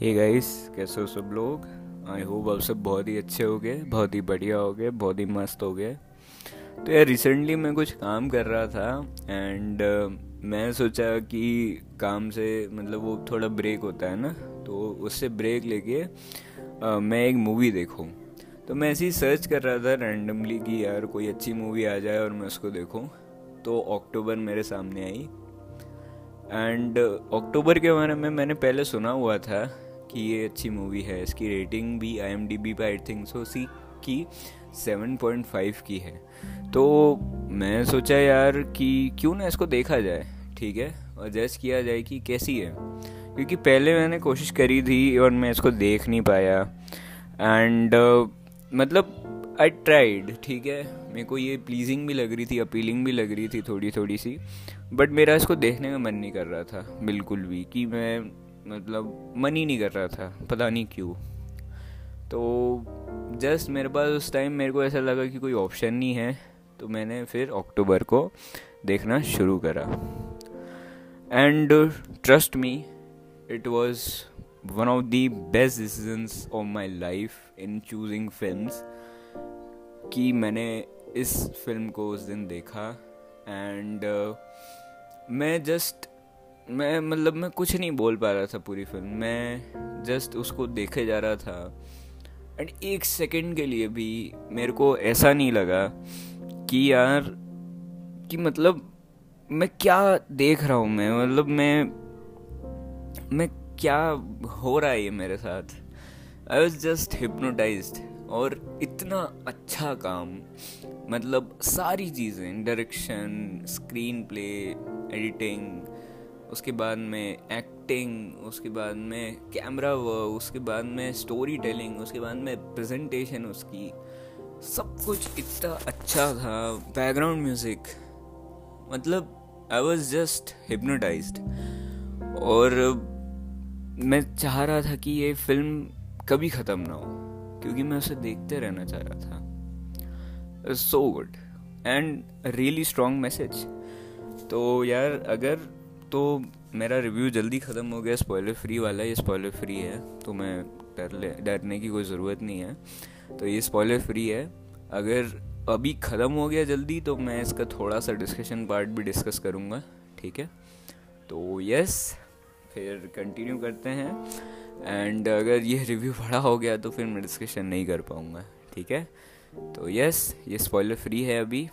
Hey guys कैसे हो सब लोग? आई होप आप सब बहुत ही अच्छे हो गए बहुत ही बढ़िया हो गए बहुत ही मस्त हो गए तो यार रिसेंटली मैं कुछ काम कर रहा था एंड uh, मैं सोचा कि काम से मतलब वो थोड़ा ब्रेक होता है ना तो उससे ब्रेक लेके uh, मैं एक मूवी देखूँ। तो मैं ऐसे ही सर्च कर रहा था रैंडमली कि यार कोई अच्छी मूवी आ जाए और मैं उसको देखूँ। तो अक्टूबर मेरे सामने आई। एंड अक्टूबर के बारे में मैंने पहले सुना हुआ था कि ये अच्छी मूवी है। इसकी रेटिंग भी आई एम डी बी पर आई थिंक सो सी की सेवन पॉइंट फाइव की है। तो मैं सोचा यार कि क्यों ना इसको देखा जाए ठीक है? और जज किया जाए कि कैसी है। क्योंकि पहले मैंने कोशिश करी थी और मैं इसको देख नहीं पाया। एंड uh, मतलब आई ट्राइड ठीक है? मेरे को ये प्लीजिंग भी लग रही थी अपीलिंग भी लग रही थी थोड़ी थोड़ी सी। बट मेरा इसको देखने का मन नहीं कर रहा था बिल्कुल भी कि मैं मतलब मन ही नहीं कर रहा था पता नहीं क्यों। तो जस्ट मेरे पास उस टाइम मेरे को ऐसा लगा कि कोई ऑप्शन नहीं है तो मैंने फिर अक्टूबर को देखना शुरू करा। And trust me it was one of the best decisions of my life in choosing film कि मैंने इस फ़िल्म को उस दिन देखा। एंड uh, मैं जस्ट मैं मतलब मैं कुछ नहीं बोल पा रहा था पूरी फ़िल्म। मैं जस्ट उसको देखे जा रहा था। एंड एक सेकंड के लिए भी मेरे को ऐसा नहीं लगा कि यार, कि मतलब मैं क्या देख रहा हूँ मैं? मतलब मैं मैं क्या हो रहा है ये मेरे साथ? आई वॉज़ जस्ट हिप्नोटाइज और इतना अच्छा काम मतलब सारी चीज़ें डायरेक्शन स्क्रीन प्ले एडिटिंग उसके बाद में एक्टिंग उसके बाद में कैमरा वर्क उसके बाद में स्टोरी टेलिंग उसके बाद में प्रेजेंटेशन उसकी। सब कुछ इतना अच्छा था बैकग्राउंड म्यूज़िक मतलब आई वॉज़ जस्ट हिप्नोटाइज और मैं चाह रहा था कि ये फ़िल्म कभी ख़त्म ना हो, क्योंकि मैं उसे देखते रहना चाह रहा था। So good and really strong message तो यार, अगर तो मेरा रिव्यू जल्दी ख़त्म हो गया स्पॉइलर फ्री वाला, ये स्पॉइलर फ्री है तो मैं डर ले, डरने की कोई ज़रूरत नहीं है। तो ये स्पॉइलर फ्री है। अगर अभी ख़त्म हो गया जल्दी तो मैं इसका थोड़ा सा डिस्कशन पार्ट भी डिस्कस करूँगा, ठीक है? तो यस फिर कंटिन्यू करते हैं। एंड अगर ये रिव्यू बड़ा हो गया तो फिर मैं डिस्कशन नहीं कर पाऊँगा, ठीक है? तो यस ये स्पॉइलर फ्री है अभी।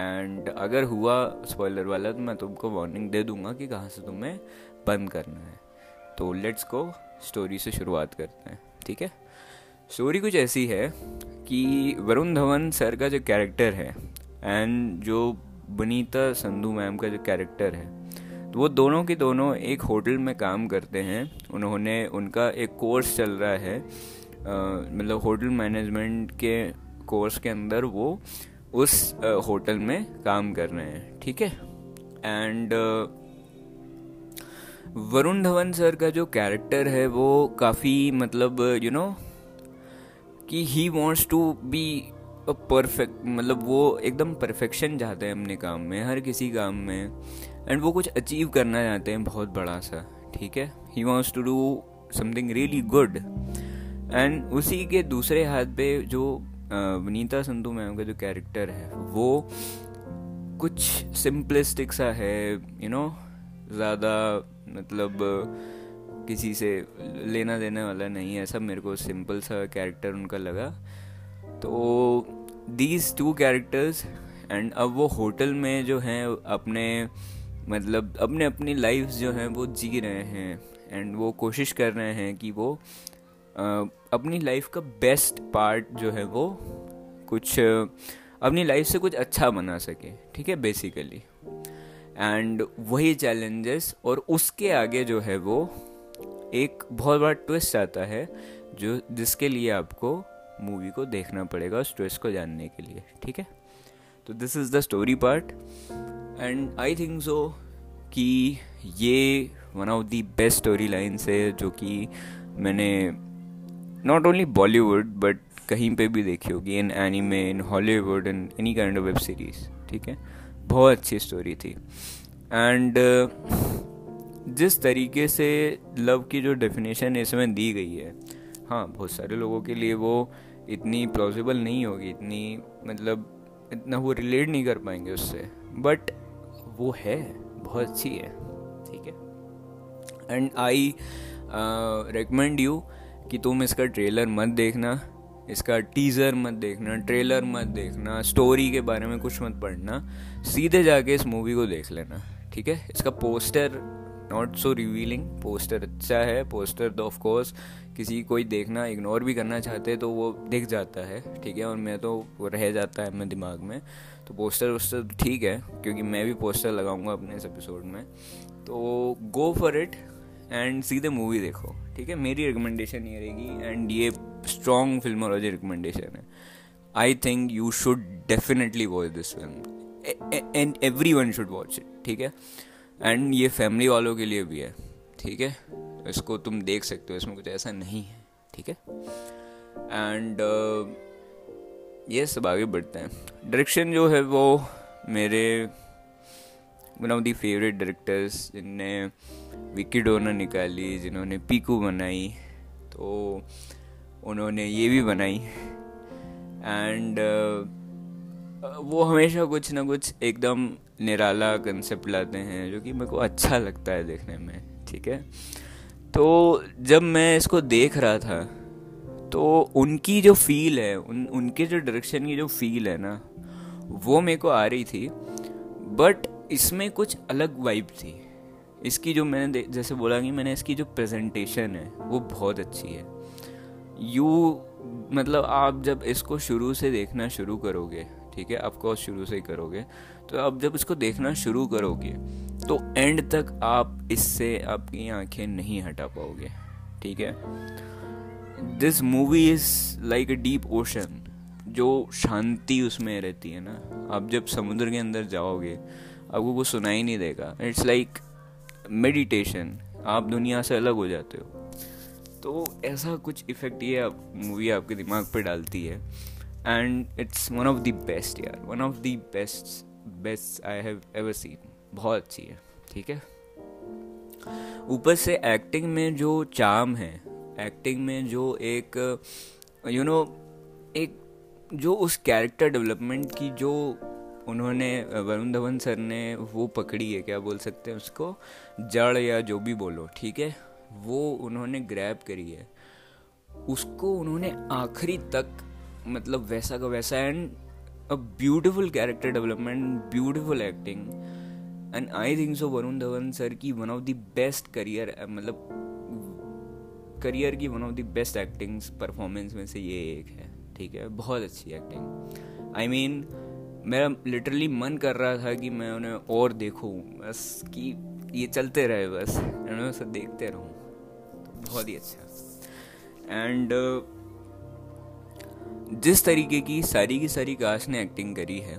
एंड अगर हुआ स्पॉइलर वाला तो मैं तुमको वार्निंग दे दूँगा कि कहाँ से तुम्हें बंद करना है। तो लेट्स को स्टोरी से शुरुआत करते हैं, ठीक है? स्टोरी कुछ ऐसी है कि वरुण धवन सर का जो कैरेक्टर है एंड जो बनीता संधू मैम का जो कैरेक्टर है तो वो दोनों के दोनों एक होटल में काम करते हैं। उन्होंने उनका एक कोर्स चल रहा है मतलब होटल मैनेजमेंट के कोर्स के अंदर वो उस होटल में काम कर रहे हैं, ठीक है? एंड वरुण धवन सर का जो कैरेक्टर है, वो काफ़ी मतलब यू नो कि he wants to be perfect मतलब वो एकदम परफेक्शन चाहते हैं अपने काम में, हर किसी काम में। एंड वो कुछ अचीव करना चाहते हैं बहुत बड़ा सा, ठीक है? He wants to do something really good and उसी के दूसरे हाथ पे जो वनीता संधू मैम का जो कैरेक्टर है, वो कुछ सिंपलिस्टिक सा है यू नो ज़्यादा मतलब किसी से लेना देने वाला नहीं है सब मेरे को सिंपल सा कैरेक्टर उनका लगा। तो दीज टू कैरेक्टर्स एंड अब वो होटल में जो हैं, अपने मतलब अपने अपनी लाइफ जो हैं, वो जी रहे हैं एंड वो कोशिश कर रहे हैं कि वो अपनी लाइफ का बेस्ट पार्ट जो है वो कुछ अपनी लाइफ से कुछ अच्छा बना सके, ठीक है बेसिकली एंड वही चैलेंजेस और उसके आगे जो है वो एक बहुत बड़ा ट्विस्ट आता है जो, जिसके लिए आपको मूवी को देखना पड़ेगा उस ट्विस्ट को जानने के लिए, ठीक है? तो this is the story part and I think so कि ये one of the best story lines है जो कि मैंने नॉट ओनली बॉलीवुड बट कहीं पे भी देखी होगी in anime in Hollywood in any kind of web series ठीक है? बहुत अच्छी स्टोरी थी। एंड जिस तरीके से लव की जो डेफिनेशन इसमें दी गई है हाँ बहुत सारे लोगों के लिए वो इतनी प्लॉजिबल नहीं होगी, इतनी मतलब इतना वो रिलेट नहीं कर पाएँगे उससे। बट वो है, बहुत अच्छी है, ठीक है? एंड आई रिकमेंड यू कि तुम इसका ट्रेलर मत देखना, इसका टीज़र मत देखना, ट्रेलर मत देखना, स्टोरी के बारे में कुछ मत पढ़ना, सीधे जाके इस मूवी को देख लेना, ठीक है? इसका poster not so revealing poster अच्छा है पोस्टर तो ऑफ़ कोर्स किसी कोई देखना इग्नोर भी करना चाहते तो वो दिख जाता है, ठीक है? और मैं तो वो रह जाता है मेरे दिमाग में तो पोस्टर वोस्टर ठीक है, क्योंकि मैं भी पोस्टर लगाऊँगा अपने इस एपिसोड में तो गो फॉर इट एंड सीधे मूवी देखो, ठीक है? मेरी रिकमेंडेशन ये रहेगी, एंड ये स्ट्रॉन्ग फिल्मोलॉजी रिकमेंडेशन है। I think you should definitely watch this film and everyone should watch it ठीक है? एंड ये फैमिली वालों के लिए भी है, ठीक है? इसको तुम देख सकते हो, इसमें कुछ ऐसा नहीं है, ठीक है? एंड ये सब आगे बढ़ते हैं। डायरेक्शन जो है वो मेरे one of the favourite directors जिनने विकी डोनर निकाली जिन्होंने पीकू बनाई तो उन्होंने ये भी बनाई। एंड uh, वो हमेशा कुछ ना कुछ एकदम निराला कंसेप्ट लाते हैं जो कि मेरे को अच्छा लगता है देखने में ठीक है? तो जब मैं इसको देख रहा था तो उनकी जो फील है उन उनके जो डायरेक्शन की जो फील है ना वो मेरे को आ रही थी। बट इसमें कुछ अलग वाइब थी। इसकी जो मैंने जैसे बोला कि मैंने इसकी जो प्रेजेंटेशन है, वो बहुत अच्छी है। यू मतलब आप जब इसको शुरू से देखना शुरू करोगे, ठीक है? ऑफकोर्स शुरू से ही करोगे तो आप जब इसको देखना शुरू करोगे तो एंड तक आप इससे आपकी आँखें नहीं हटा पाओगे, ठीक है? This movie is like a deep ocean जो शांति उसमें रहती है ना। आप जब समुद्र के अंदर जाओगे आपको कुछ सुनाई नहीं देगा। इट्स लाइक मेडिटेशन आप दुनिया से अलग हो जाते हो। तो ऐसा कुछ इफ़ेक्ट ये आप मूवी आपके दिमाग पे डालती है। And it's one of the best यार। One of the best best I have ever seen बहुत अच्छी है। ठीक है? ऊपर से एक्टिंग में जो चाम है एक्टिंग में जो एक यू you नो know, एक जो उस कैरेक्टर डेवलपमेंट की जो उन्होंने वरुण धवन सर ने वो पकड़ी है, क्या बोल सकते हैं उसको? जड़ या जो भी बोलो, ठीक है? वो उन्होंने ग्रैब करी है। उसको उन्होंने आखिरी तक मतलब वैसा का वैसा and a beautiful character development beautiful acting and I think so Varun Dhawan sir की one of the best career मतलब करियर की one of the best acting performance में से ये एक है, ठीक है? बहुत अच्छी एक्टिंग आई मीन मेरा लिटरली मन कर रहा था कि मैं उन्हें और देखूँ, बस कि ये चलते रहे बस मैं उसे देखते रहूँ। तो बहुत ही अच्छा। एंड जिस तरीके की सारी की सारी कास्ट ने एक्टिंग करी है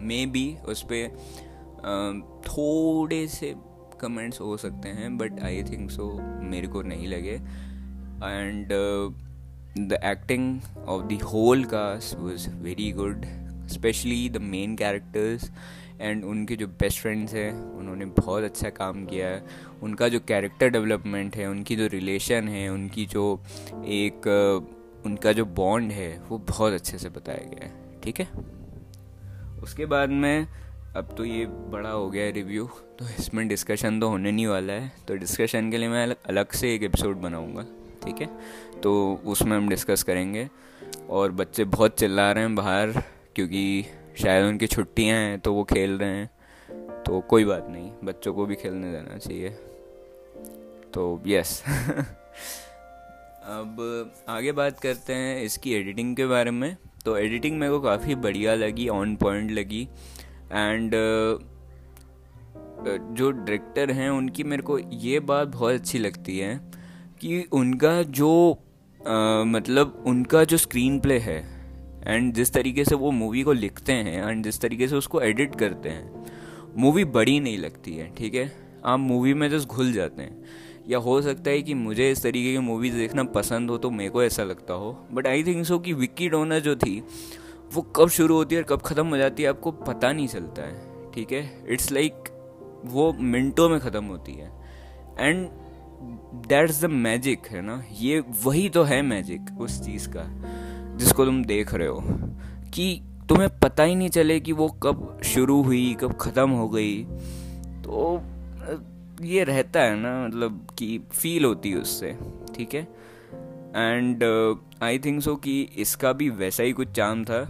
मे बी उस पर थोड़े से कमेंट्स हो सकते हैं बट आई थिंक सो मेरे को नहीं लगे। And the acting of the whole cast was very good specially the main characters and उनके जो बेस्ट फ्रेंड्स हैं, उन्होंने बहुत अच्छा काम किया है। उनका जो कैरेक्टर डेवलपमेंट है, उनकी जो रिलेशन है, उनकी जो एक, उनका जो बॉन्ड है, वो बहुत अच्छे से बताया गया है, ठीक है? उसके बाद में, अब तो ये बड़ा हो गया है रिव्यू तो इसमें डिस्कशन तो होने नहीं वाला है। तो डिस्कशन के लिए मैं अलग से एक एपिसोड बनाऊँगा। ठीक है? तो उसमें हम डिस्कस करेंगे। और बच्चे बहुत चिल्ला रहे हैं बाहर, क्योंकि शायद उनकी छुट्टियाँ हैं तो वो खेल रहे हैं। तो कोई बात नहीं, बच्चों को भी खेलने देना चाहिए। तो यस अब आगे बात करते हैं इसकी एडिटिंग के बारे में। तो एडिटिंग मेरे को काफ़ी बढ़िया लगी ऑन पॉइंट लगी। एंड जो डायरेक्टर हैं, उनकी मेरे को ये बात बहुत अच्छी लगती है। कि उनका जो आ, मतलब उनका जो स्क्रीन प्ले है एंड जिस तरीके से वो मूवी को लिखते हैं एंड जिस तरीके से उसको एडिट करते हैं मूवी बड़ी नहीं लगती है ठीक है? आप मूवी में जस्ट घुल जाते हैं। या हो सकता है कि मुझे इस तरीके की मूवीज़ देखना पसंद हो तो मेरे को ऐसा लगता हो। बट आई थिंक सो कि विक्की डोनर जो थी वो कब शुरू होती है और कब ख़त्म हो जाती है आपको पता नहीं चलता है ठीक है? इट्स लाइक वो मिनटों में ख़त्म होती है। एंड दैट्स द मैजिक है ना? ये वही तो है मैजिक उस चीज़ का, जिसको तुम देख रहे हो। कि तुम्हें पता ही नहीं चले कि वो कब शुरू हुई, कब ख़त्म हो गई। तो ये रहता है ना मतलब कि फील होती है उससे, ठीक है? एंड आई थिंक सो कि इसका भी वैसा ही कुछ चाम था।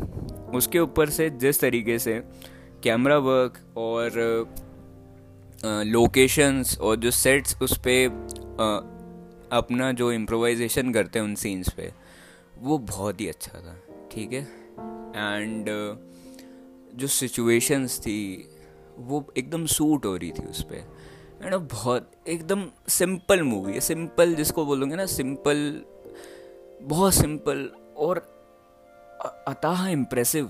उसके ऊपर से जिस तरीके से कैमरा वर्क और लोकेशंस और जो सेट्स उस पर अपना जो इम्प्रोवाइजेशन करते हैं उन सीन्स पे, वो बहुत ही अच्छा था, ठीक है? एंड जो सिचुएशंस थी, वो एकदम सूट हो रही थी उस पर एंड बहुत, एकदम सिंपल मूवी है सिंपल जिसको बोलोगे ना सिंपल बहुत सिंपल और अतः इम्प्रेसिव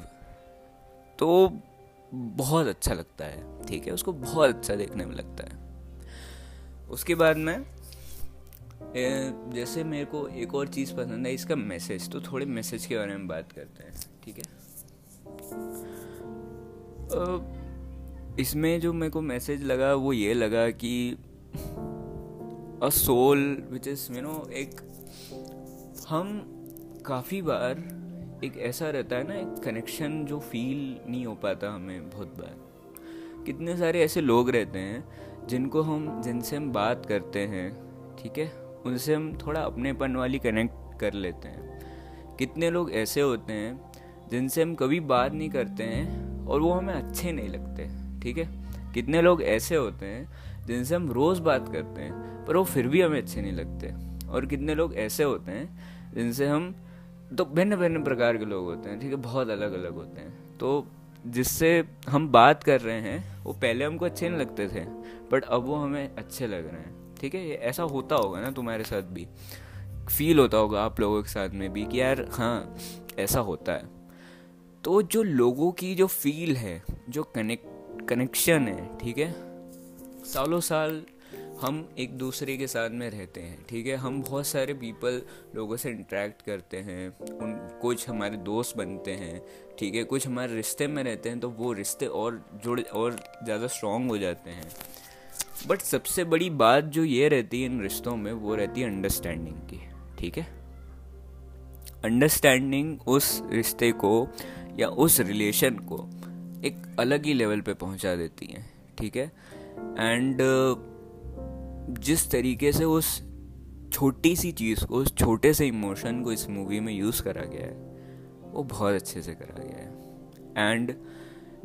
तो बहुत अच्छा लगता है, ठीक है? उसको बहुत अच्छा देखने में लगता है। उसके बाद में जैसे मेरे को एक और चीज़ पसंद है, इसका मैसेज तो थोड़े मैसेज के बारे में बात करते हैं, ठीक है? इसमें जो मेरे को मैसेज लगा, वो ये लगा कि a soul which is you know एक, हम काफ़ी बार एक ऐसा रहता है ना, एक कनेक्शन जो फील नहीं हो पाता हमें बहुत बार। कितने सारे ऐसे लोग रहते हैं, जिनको हम, जिनसे हम बात करते हैं, ठीक है? उनसे हम थोड़ा अपनेपन वाली कनेक्ट कर लेते हैं। कितने लोग ऐसे होते हैं, जिनसे हम कभी बात नहीं करते हैं और वो हमें अच्छे नहीं लगते, ठीक है? कितने लोग ऐसे होते हैं, जिनसे हम रोज़ बात करते हैं, पर वो फिर भी हमें अच्छे नहीं लगते। और कितने लोग ऐसे होते हैं, जिनसे हम तो भिन्न भिन्न प्रकार के लोग होते हैं, ठीक है, बहुत अलग अलग होते हैं। तो जिससे हम बात कर रहे हैं, वो पहले हमको अच्छे नहीं लगते थे बट अब वो हमें अच्छे लग रहे हैं, ठीक है? ऐसा होता होगा ना तुम्हारे साथ भी। फील होता होगा आप लोगों के साथ में भी कि यार हाँ ऐसा होता है। तो जो लोगों की जो फील है, जो कनेक्ट कनेक्शन है, ठीक है, सालों साल हम एक दूसरे के साथ में रहते हैं, ठीक है? हम बहुत सारे पीपल लोगों से इंटरेक्ट करते हैं, उन, कुछ हमारे दोस्त बनते हैं, ठीक है? कुछ हमारे रिश्ते में रहते हैं तो वो रिश्ते और जुड़, और ज़्यादा स्ट्रॉन्ग हो जाते हैं। बट सबसे बड़ी बात जो ये रहती है इन रिश्तों में, वो रहती है अंडरस्टैंडिंग की, ठीक है? अंडरस्टैंडिंग उस रिश्ते को या उस रिलेशन को एक अलग ही लेवल पे पहुँचा देती है, ठीक है? एंड जिस तरीके से उस छोटी सी चीज़ को, उस छोटे से इमोशन को इस मूवी में यूज़ करा गया है, वो बहुत अच्छे से करा गया है। एंड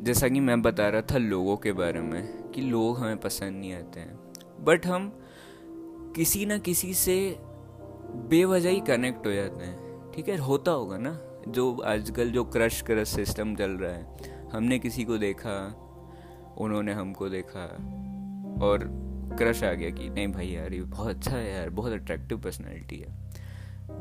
जैसा कि मैं बता रहा था लोगों के बारे में कि लोग हमें पसंद नहीं आते हैं। बट हम किसी ना किसी से बेवजह ही कनेक्ट हो जाते हैं। ठीक है, होता होगा ना, जो आजकल जो क्रश क्रश सिस्टम चल रहा है। हमने किसी को देखा, उन्होंने हमको देखा, और क्रश आ गया कि नहीं भाई यार ये बहुत अच्छा है यार बहुत अट्रैक्टिव पर्सनैलिटी है।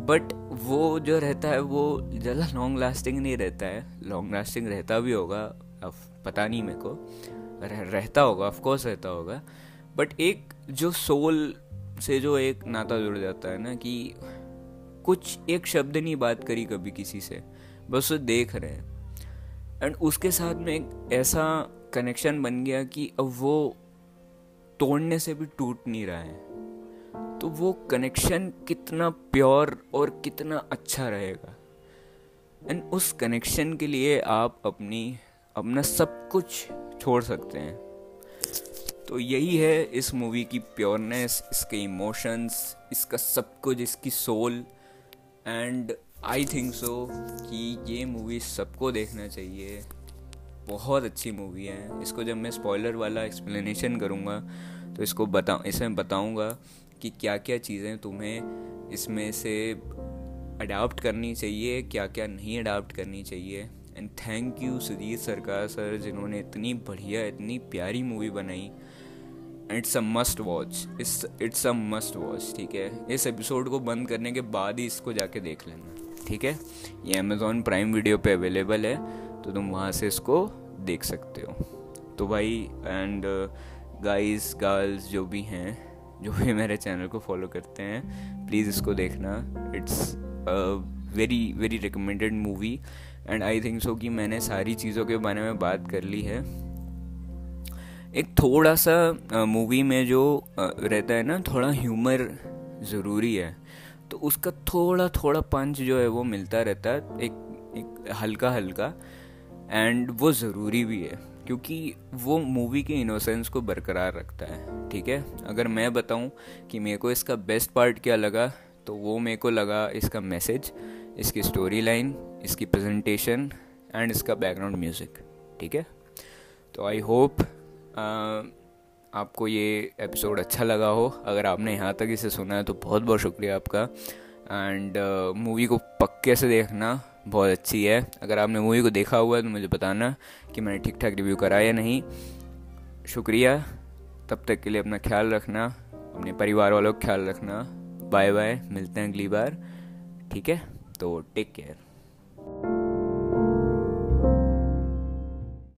बट वो जो रहता है वो ज़्यादा लॉन्ग लास्टिंग नहीं रहता है। लॉन्ग लास्टिंग रहता भी होगा अब पता नहीं मेरे को। रह, रहता होगा ऑफकोर्स रहता होगा। बट एक जो सोल से जो एक नाता जुड़ जाता है ना कि कुछ एक शब्द नहीं बात करी कभी किसी से बस वो देख रहे हैं। एंड उसके साथ में एक ऐसा कनेक्शन बन गया कि अब वो तोड़ने से भी टूट नहीं रहा है। तो वो कनेक्शन कितना प्योर और कितना अच्छा रहेगा। एंड उस कनेक्शन के लिए आप अपनी, अपना सब कुछ छोड़ सकते हैं। तो यही है इस मूवी की प्योरनेस इसके इमोशंस इसका सब कुछ, इसकी soul and I think so कि ये मूवी सबको देखना चाहिए। बहुत अच्छी मूवी है। इसको जब मैं स्पॉइलर वाला एक्सप्लेनेशन करूँगा तो इसको बता इसमें बताऊँगा कि क्या क्या चीज़ें तुम्हें इसमें से अडाप्ट करनी चाहिए क्या क्या नहीं अडाप्ट करनी चाहिए। एंड थैंक यू सुजीत सरकार सर जिन्होंने इतनी बढ़िया, इतनी प्यारी मूवी बनाई। It's a must watch it's a must watch ठीक है? इस एपिसोड को बंद करने के बाद ही इसको जाके देख लेना, ठीक है? ये अमेज़ॉन प्राइम वीडियो पे अवेलेबल है। तो तुम वहाँ से इसको देख सकते हो। तो भाई एंड गाइस गर्ल्स जो भी हैं, जो भी मेरे चैनल को फॉलो करते हैं प्लीज़ इसको देखना। It's very very recommended movie and I think so कि मैंने सारी चीज़ों के बारे में बात कर ली है। एक थोड़ा सा मूवी में जो रहता है ना, थोड़ा ह्यूमर ज़रूरी है तो उसका थोड़ा थोड़ा पंच जो है वो मिलता रहता है। एक एक हल्का हल्का एंड वो ज़रूरी भी है क्योंकि वो मूवी के इनोसेंस को बरकरार रखता है ठीक है? अगर मैं बताऊँ कि मेरे को इसका बेस्ट पार्ट क्या लगा तो वो मेरे को लगा इसका मैसेज इसकी स्टोरी लाइन इसकी प्रेजेंटेशन एंड इसका बैकग्राउंड म्यूज़िक ठीक है? तो आई होप आपको ये एपिसोड अच्छा लगा हो। अगर आपने यहाँ तक इसे सुना है तो बहुत बहुत शुक्रिया आपका। एंड मूवी uh, को पक्के से देखना। बहुत अच्छी है। अगर आपने मूवी को देखा हुआ है तो मुझे बताना कि मैंने ठीक ठाक रिव्यू करा या नहीं। शुक्रिया। तब तक के लिए अपना ख्याल रखना, अपने परिवार वालों का ख्याल रखना। बाय बाय मिलते हैं अगली बार। ठीक है? तो टेक केयर